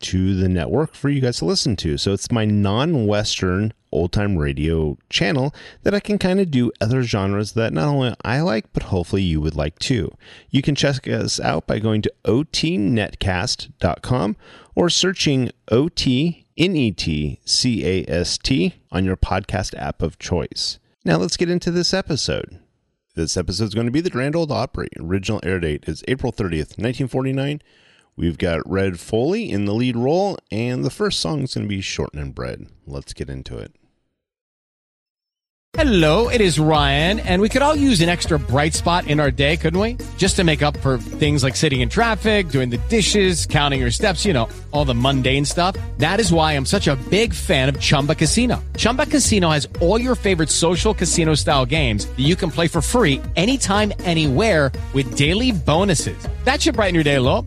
to the network for you guys to listen to. So it's my non Western old time radio channel that I can kind of do other genres that not only I like, but hopefully you would like too. You can check us out by going to otnetcast.com or searching OTNETCAST on your podcast app of choice. Now let's get into this episode. This episode is going to be the Grand Ole Opry. Original air date is April 30th, 1949. We've got Red Foley in the lead role, and the first song is going to be Shortening Bread. Let's get into it. Hello, it is Ryan, and we could all use an extra bright spot in our day, couldn't we? Just to make up for things like sitting in traffic, doing the dishes, counting your steps, you know, all the mundane stuff. That is why I'm such a big fan of Chumba Casino. Chumba Casino has all your favorite social casino style games that you can play for free anytime, anywhere with daily bonuses. That should brighten your day a little.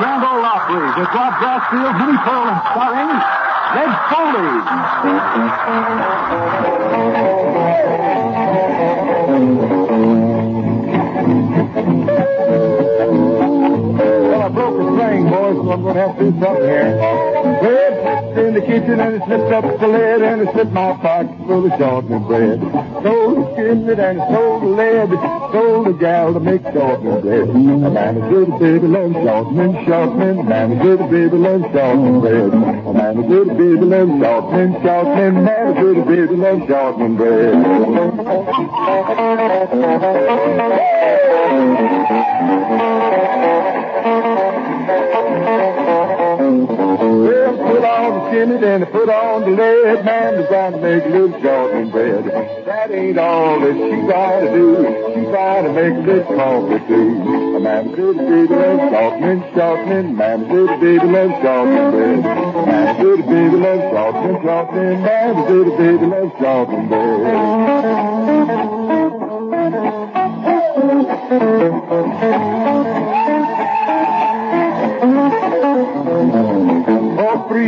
Ole Opry with Rod Brasfield, Minnie Pearl, starring Red Foley. Well, I broke the string, boys, so I'm going to have to do something here. Slipped in the kitchen and it slipped up the lid and it slipped my pocket full of bread. Sold the skillet and sold lead. Sold the gal to make shortening bread. A man is good, baby, loves shortening, shortening. A man is good, baby, loves shortening bread. A man is good, baby, loves shortening, shortening. A man is good, baby, loves shortening bread. Put on the and put on the lead. Man, they're trying to make little shortening bread. That ain't all that she trying to do. She trying to make little coffee too. A man good baby loves shortening, shortening. Man good baby loves shortening bread. Man good baby loves shortening, shortening. Man good baby loves shortening bread.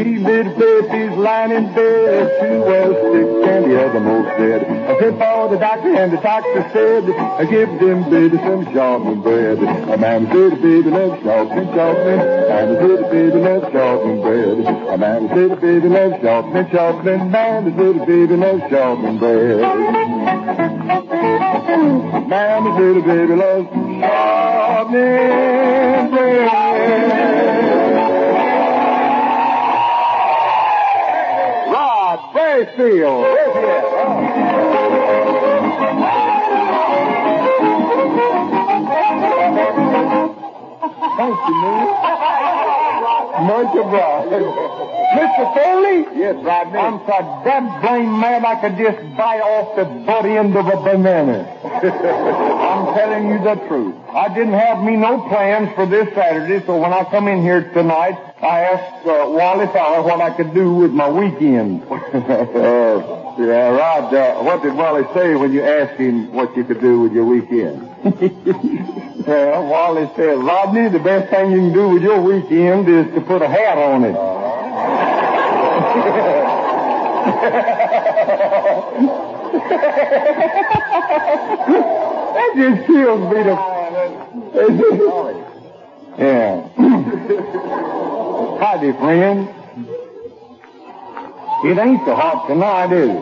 Three little babies lying in bed, two well sick and the other most dead. I sent for the doctor and the doctor said, I give them baby some sharpening bread. A man said the baby loves sharpening, sharpening. Man said the baby loves sharpening bread. A man said the baby loves sharpening, sharpening. Man said the baby loves sharpening bread. Man said the baby loves sharpening bread. He at? Thank you, man. Much obliged. Mr. Foley? Yes, Rodney. I'm so damn blame mad I could just bite off the butt end of a banana. I'm telling you the truth. I didn't have me no plans for this Saturday, so when I come in here tonight, I asked uh, Wally Fowler what I could do with my weekend. uh, yeah, Rod, uh, what did Wally say when you asked him what you could do with your weekend? well, Wally said, Rodney, the best thing you can do with your weekend is to put a hat on it. that just kills me to... yeah. Howdy, friend. It ain't so hot tonight, is it?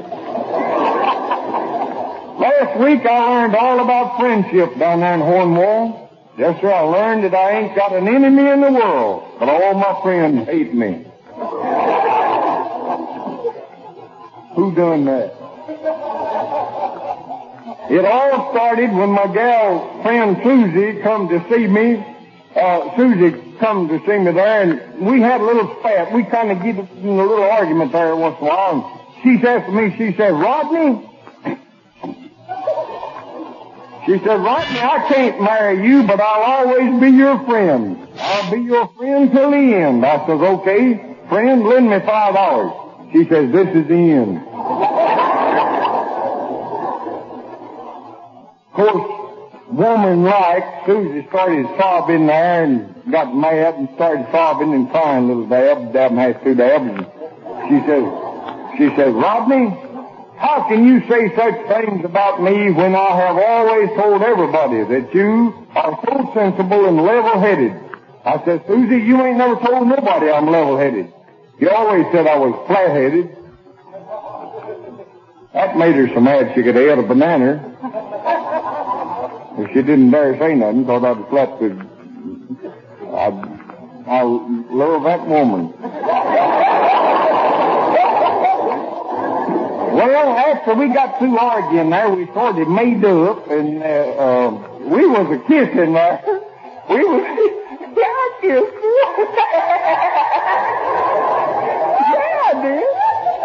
Last week I learned all about friendship down there in Hohenwald. Yes, sir, I learned that I ain't got an enemy in the world, but all my friends hate me. Who done that? It all started when my gal friend Susie come to see me. Uh, Susie come to see me there, and we had a little spat. We kind of get in a little argument there once in a while. She says to me, she said, Rodney, she said, Rodney, I can't marry you, but I'll always be your friend. I'll be your friend till the end. I says, okay, friend, lend me five dollars. She says, this is the end. Course, woman like, Susie started sobbing there and got mad and started sobbing and crying a little dab. Dab has two dabs. And she says, she says, Rodney, how can you say such things about me when I have always told everybody that you are so sensible and level-headed? I said, Susie, you ain't never told nobody I'm level-headed. You always said I was flat-headed. That made her so mad she could have a banana. She didn't dare say nothing, thought I'd slept with. I, I love that woman. Well, after we got through arguing there, we sort of made up, and uh, uh, we was a kissing there. We was, yeah, I kissed her. yeah, I did.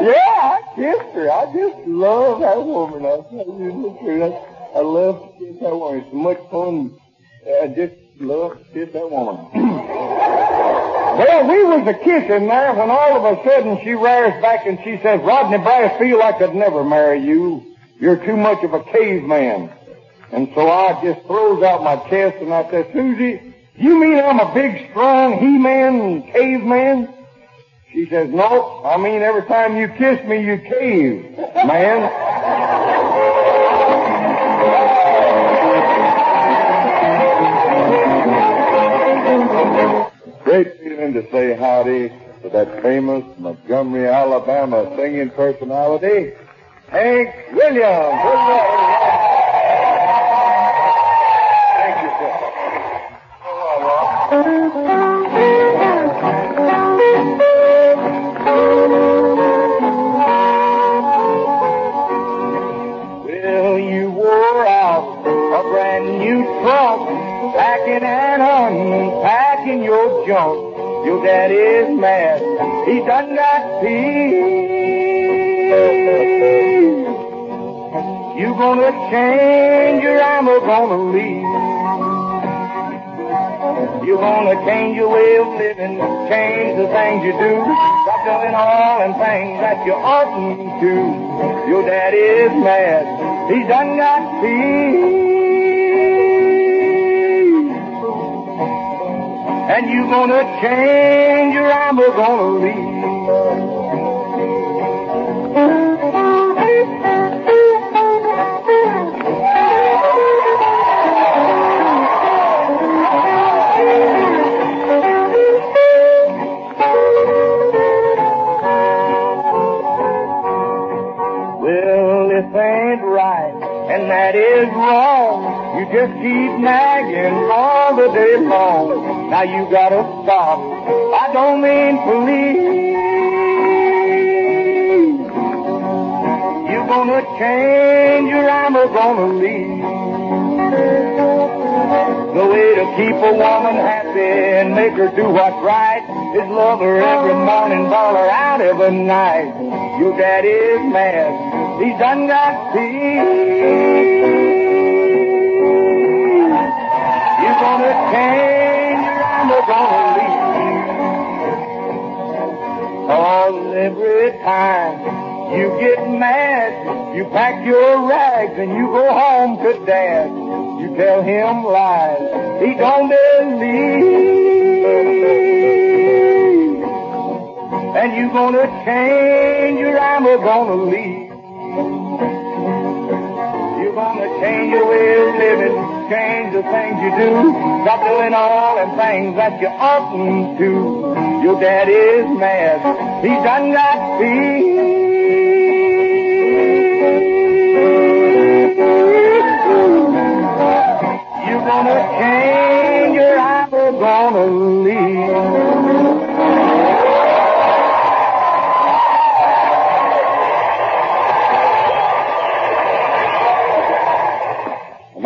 Yeah, I kissed her. I just love that woman. I tell you the truth. I, love to kiss that woman. It's so much fun. I just love to kiss that woman. Well, we was a kissing there when all of a sudden she rears back and she says, Rodney, I feel like I'd never marry you. You're too much of a caveman. And so I just throws out my chest and I says, Susie, you mean I'm a big, strong he-man and caveman? She says, no, I mean every time you kiss me, you cave, man. Great to say howdy to that famous Montgomery, Alabama singing personality, Hank Williams. Thank you, sir. Well, you wore out a brand new trunk, packing and unpacking your junk. Your daddy's mad. He done got peace. You gonna change or I'm gonna leave. You gonna change your way of living, change the things you do. Stop doing all them things that you oughtn't to. Your daddy is mad. He done got peace. And you gonna change or I'm gonna leave. Ain't right, and that is wrong. You just keep nagging all the day long. Now you gotta stop. I don't mean to leave. You gonna change or I'm gonna leave. The way to keep a woman happy and make her do what's right is love her every morning, ball her out every night. Your daddy's mad. He's done got peace. You're gonna change or I'm gonna leave. Cause every time you get mad, you pack your rags and you go home to dad. You tell him lies. He don't believe. And you're gonna change or I'm gonna leave. Change your way of living, change the things you do. Stop doing all them things that you oughtn't to. Your daddy's mad. He's done got peace.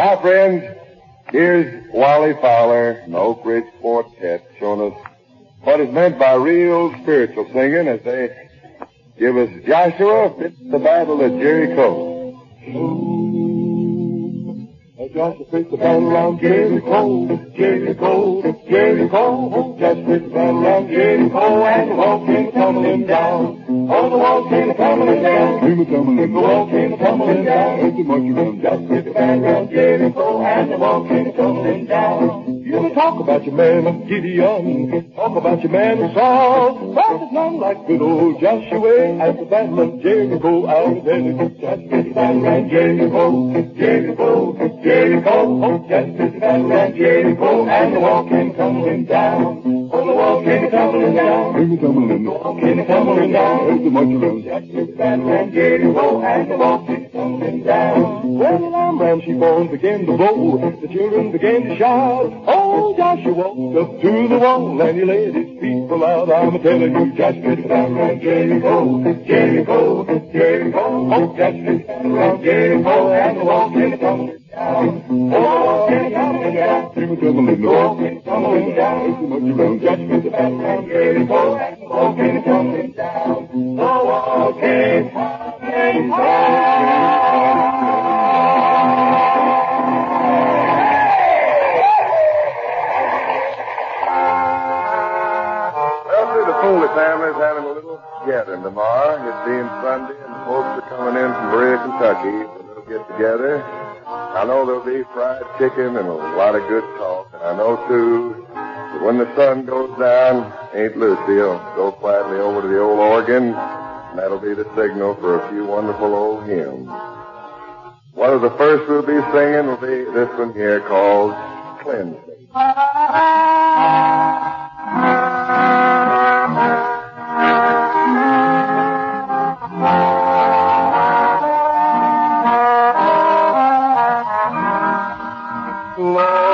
Now, friends, here's Wally Fowler and Oak Ridge Quartet showing us what is meant by real spiritual singing as they give us Joshua fits the battle at Jericho. Joshua faced the battle around Jericho, Jericho, Jericho. Joshua faced the battle around Jericho, and the came tumbling down. Oh, the wall came tumbling down. Came tumbling, the wall came tumbling down. As the march around Joshua faced the battle around Jericho, and the wall came tumbling down. You can talk about your man Gideon, talk about your man Saul, but there's none like good old Joshua at the battle of Jericho. I'll tell Joshua the battle around Jericho, Jericho, Jericho. Oh, Joshua battle around Jericho, and the wall came tumbling down. Oh, the wall came tumbling down. Came tumbling, wall came tumbling down. as the march around. Joshua battle around Jericho, and the wall came tumbling down. When the lamb ram she born began to blow, the children began to shout. Oh, Oh, Joshua walked up to the wall and he laid his feet full out. I'm telling you, Joshua is around Jericho, Jericho, Jericho. Oh, Joshua is around Jericho and the came oh, tumbling down. Oh, wall came tumbling down. Came tumbling, came tumbling down. the march around. Joshua is around Jericho and the came tumbling down. The came tumbling down. Family's having a little gathering tomorrow. It being Sunday, and the folks are coming in from Berea, Kentucky. So they'll get together. I know there'll be fried chicken and a lot of good talk. And I know, too, that when the sun goes down, Aunt Lucy will go quietly over to the old organ, and that'll be the signal for a few wonderful old hymns. One of the first we'll be singing will be this one here called Cleansing. Lord,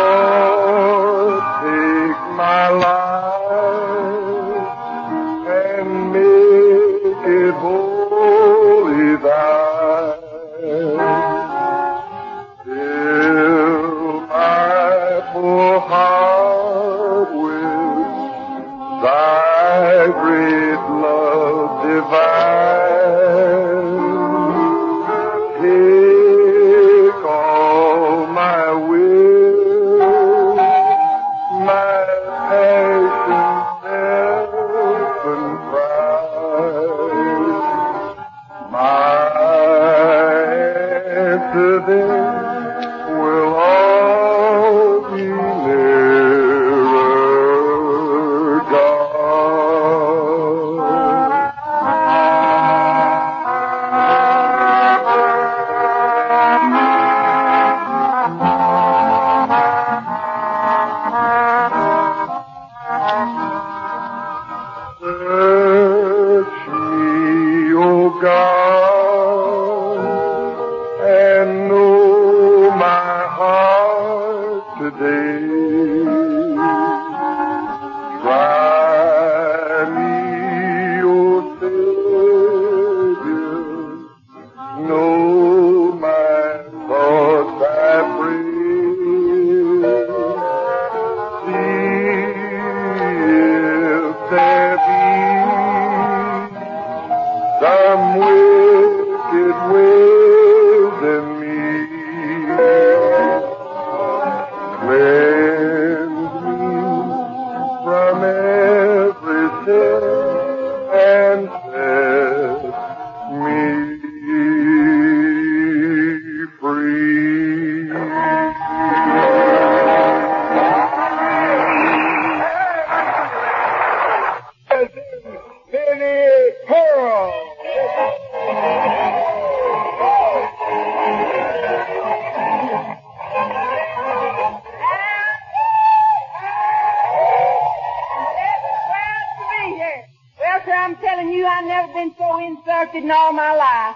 in all my life.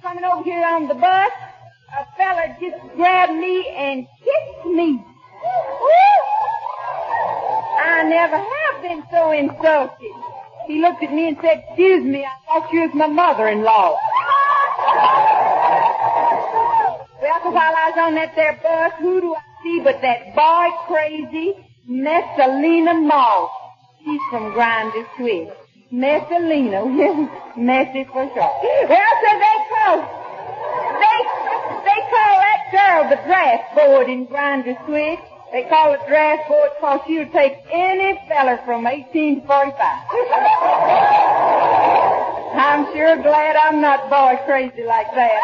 Coming over here on the bus, a fella just grabbed me and kissed me. I never have been so insulted. He looked at me and said, excuse me, I thought you was my mother-in-law. Well, 'cause while I was on that there bus, who do I see but that boy crazy Messalina Moss. She's from Grinder Switch. Messalina, messy for sure. Well, so they call, they, they call that girl the draft board in Grinder Switch. They call it draft board because she'll take any feller from 1845. I'm sure glad I'm not boy crazy like that.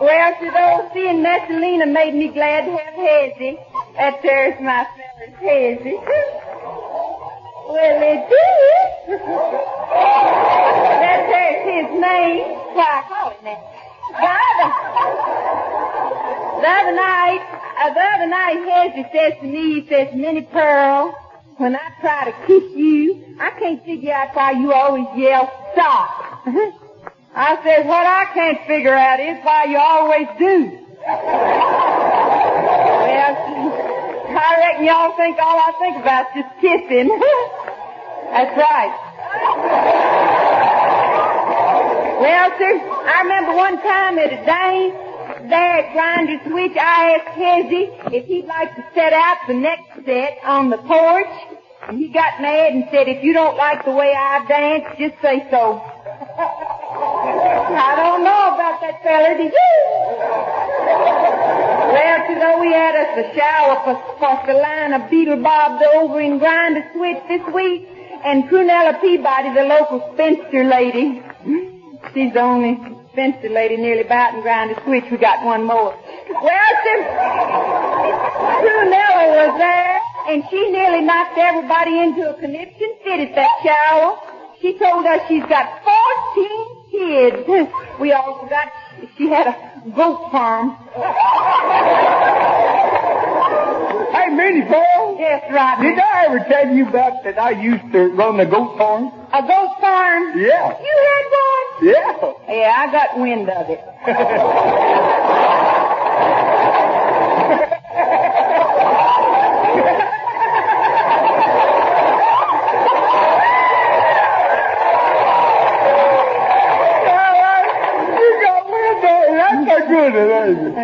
Well, to those seeing Messalina made me glad to have Hezzy. That there's my feller's Hezzy. Well, it is. That there's his name. Why, I call it that. The other, the other night, uh, the other night, Hezzy says to me, he says, Minnie Pearl, when I try to kiss you, I can't figure out why you always yell, stop. I said, what I can't figure out is why you always do. well, I reckon y'all think all I think about is just kissing. That's right. Well, sir, I remember one time at a dance there at Grinder's Switch, I asked Hezzy if he'd like to set out the next set on the porch. And he got mad and said, if you don't like the way I dance, just say so. I don't know about that feller, did you? Well, you know, we had us a shower for, for Selina Beetle Bob over in Grinder Switch this week, and Prunella Peabody, the local spinster lady. She's the only spinster lady nearly about in Grinder Switch. We got one more. Well, Prunella was there, and she nearly knocked everybody into a conniption fit at that shower. She told us she's got 14 kids. We all forgot she had a goat farm. Hey, Minnie Pearl. Yes, Rodney. Did I ever tell you about that I used to run the goat farm? A goat farm? Yeah. You had one? Yeah. Yeah, I got wind of it. You got wind of it. That's a good one, ain't it?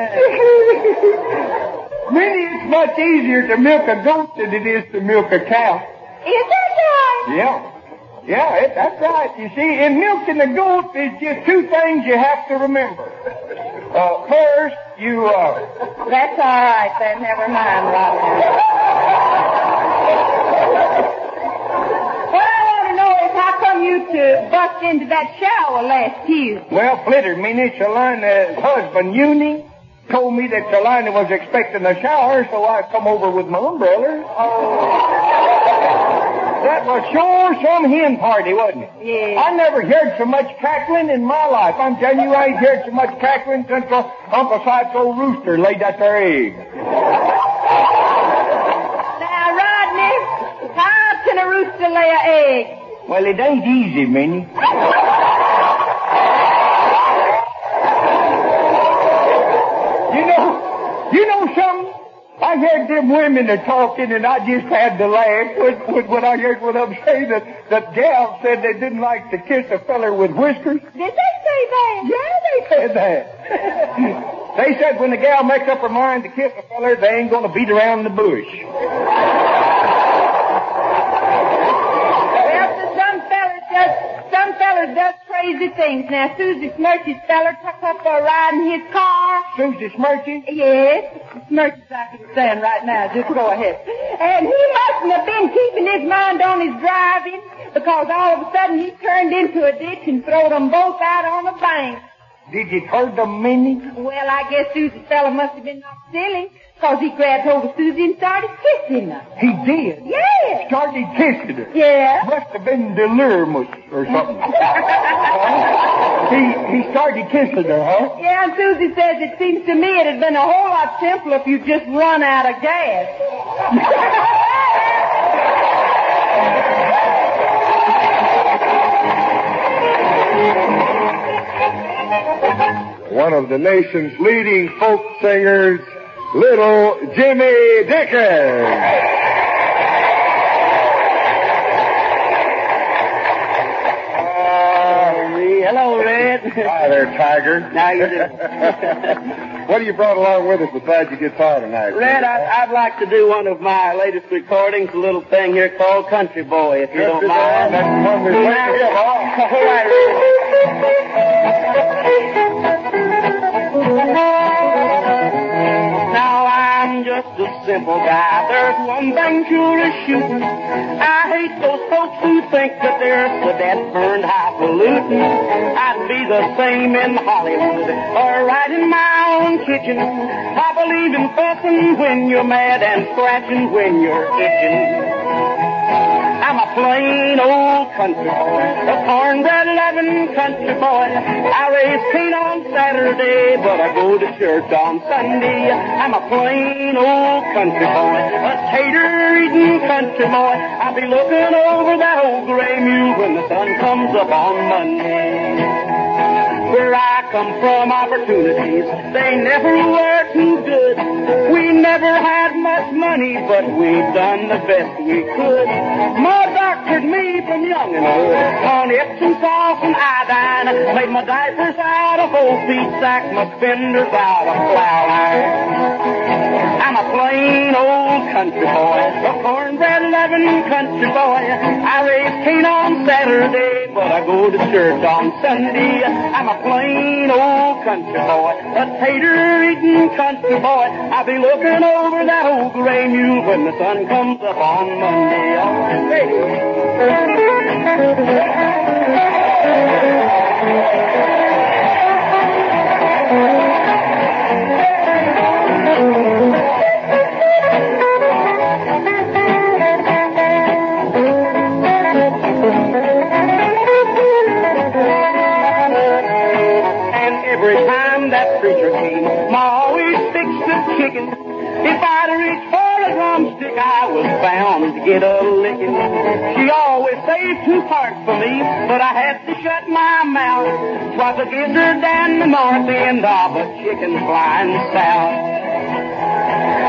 Minnie, it's much easier to milk a goat than it is to milk a cow. Is that right? Yeah. Yeah, it, that's right. You see, in milking the goat, there's just two things you have to remember. Uh, first, you, uh, That's all right then. Never mind, Rodney. What I want to know is how come you to bust into that shower last Tuesday? well, Flitter, Minnie, Selina's husband, Uni, told me that Selina was expecting a shower, so I come over with my umbrella. Oh. That was sure some hen party, wasn't it? Yeah. I never heard so much cackling in my life. I'm telling you, I ain't heard so much cackling since Uncle Sipes' old rooster laid that there egg. Now, Rodney, how can a rooster lay an egg? Well, it ain't easy, Minnie. You know, something? I heard them women are talking, and I just had to laugh when, when, when I heard one of them say that that gal said they didn't like to kiss a feller with whiskers. Did they say that? Yeah, they said that. they said when the gal makes up her mind to kiss a feller, they ain't gonna beat around the bush. Well, so some fellers does, some fellers does crazy things. Now, Susie Smirchy's feller took up for a ride in his car. Susie Smirchy? Yes, Smirchy's like he was saying right now. Just go ahead. And he mustn't have been keeping his mind on his driving because all of a sudden he turned into a ditch and throwed them both out on the bank. Did you hurt them, Minnie? Well, I guess Susie's fella must have been knocked silly because he grabbed hold of Susie and started kissing her. He did. Yeah. Started kissing her. Yeah. Must have been delirious or something. he he started kissing her, huh? Yeah, and Susie says it seems to me it had been a whole lot simpler if you just run out of gas. One of the nation's leading folk singers, Little Jimmy Dickens. Hello, Red. Hi there, Tiger. How you doing? what have you brought along with us besides your guitar tonight? Red, I, I'd like to do one of my latest recordings, a little thing here called Country Boy, if you don't mind. that's the one we're playing. Come on. All right, Now simple guy. There's one thing sure as shooting. I hate those folks who think that they're so dead burned highfalutin. I'd be the same in Hollywood or right in my own kitchen. I believe in fussing when you're mad and scratching when you're itching. Plain old country boy, a cornbread loving country boy. I raise cane on Saturday, but I go to church on Sunday. I'm a plain old country boy, a tater eating country boy. I'll be looking over that old gray mule when the sun comes up on Monday. Where I come from, opportunities, they never were too good. We never had much money, but we done the best we could. Ma doctored me from young and old on Epsom salts and iodine. Made my diapers out of old feet sack, my fenders out of flour. I'm a plain old country boy, a cornbread loving country boy. I raise cane on Saturday, but I go to church on Sunday. I'm a plain old country boy, a tater eating country boy. I'll be looking over that old gray mule when the sun comes up on Monday. Oh, And 'Twas a gizzard and the north end of a chicken flying south.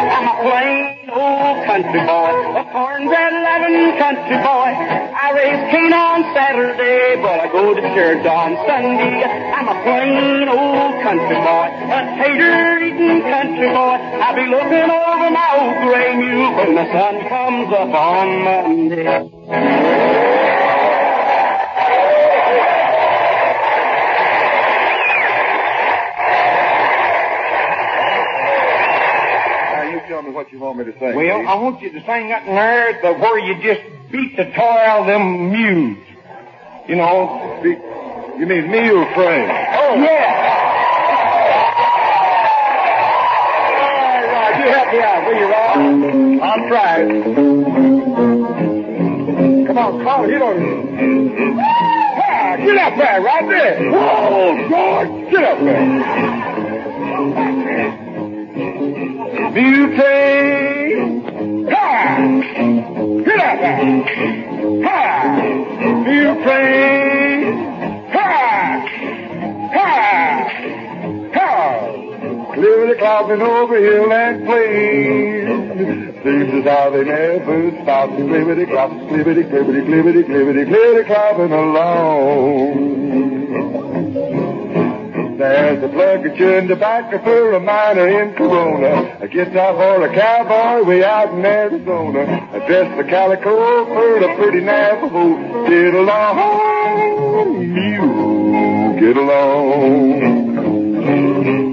I'm a plain old country boy, a cornbread loving country boy. I raise cane on Saturday, but I go to church on Sunday. I'm a plain old country boy, a tater eating country boy. I'll be looking over my old gray mule when the sun comes up on Monday. Now you tell me what you want me to say. Well, please. I want you to sing that in there the, where you just beat the tar out of them mules. You know? Be- you mean Mule Train? Oh, yeah. All right, you help me out, will you, Rob? I'll try. Come on, come on, get on. Ah, get up there, right there. Whoa, George, get up there. Butane. Ha! Get up. Ha! Butane. Ha! Ha! Ha! Clear the clouds and over hill and plain. seems as how they never stop. Clibbity clop, clibbity, clibbity, clibbity, clibbity, clibbity clopping along. There's a plug chewing tobacco for a miner in Corona, a guitar for a cowboy way out in Arizona, a dress for calico for a pretty Navajo. Get along, you get along.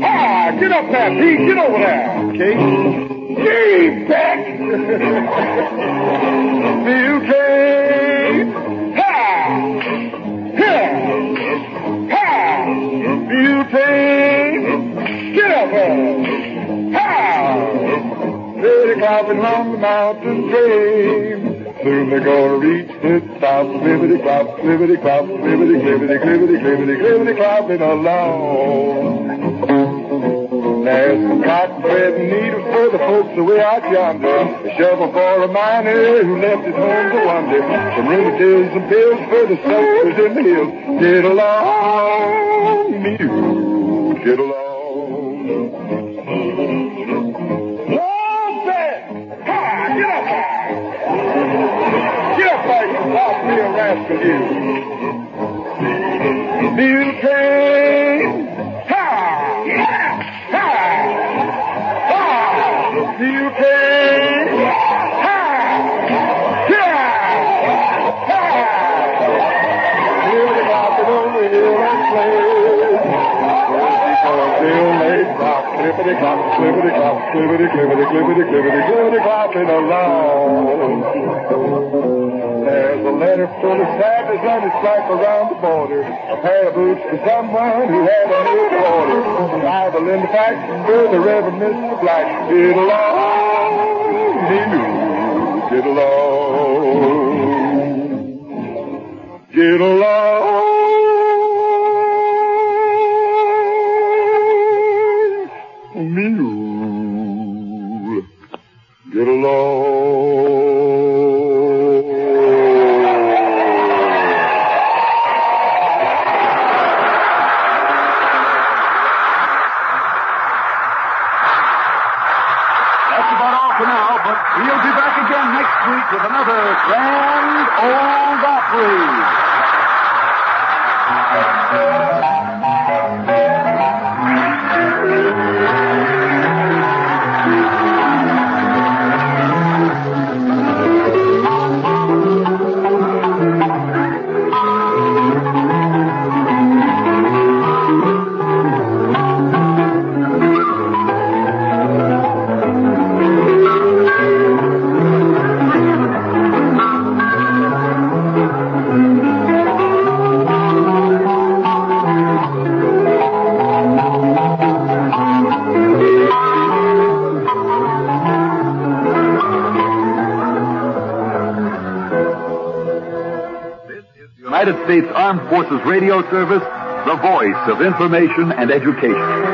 Ah, get up there, Pete. Get over there. Okay. Gee, Beck. Butane. Butane. There. Ha! Steady climbing along the mountain train. Soon they're gonna reach the top. Clibbity clop, clibbity clop, clibbity, clibbity, clibbity, clibbity, clibbity, clopping along. There's some cotton thread and needles for the folks away out yonder. A shovel for a miner who left his home to wander. Some rheumatism pills for the soldiers in the hills. Get along, you get along. Long back. Ha! Get up there. Get up there, you lost me rascal, you. Butane. Clippity clop, clippity clop, clippity, clippity, clippity, clippity, clippity, clopping along. There's a letter full of sadness and it's like around the border. A pair of boots for someone who had a new order. Bible in the for the Reverend Mr. Black. Get along, States Armed Forces Radio Service, the voice of information and education.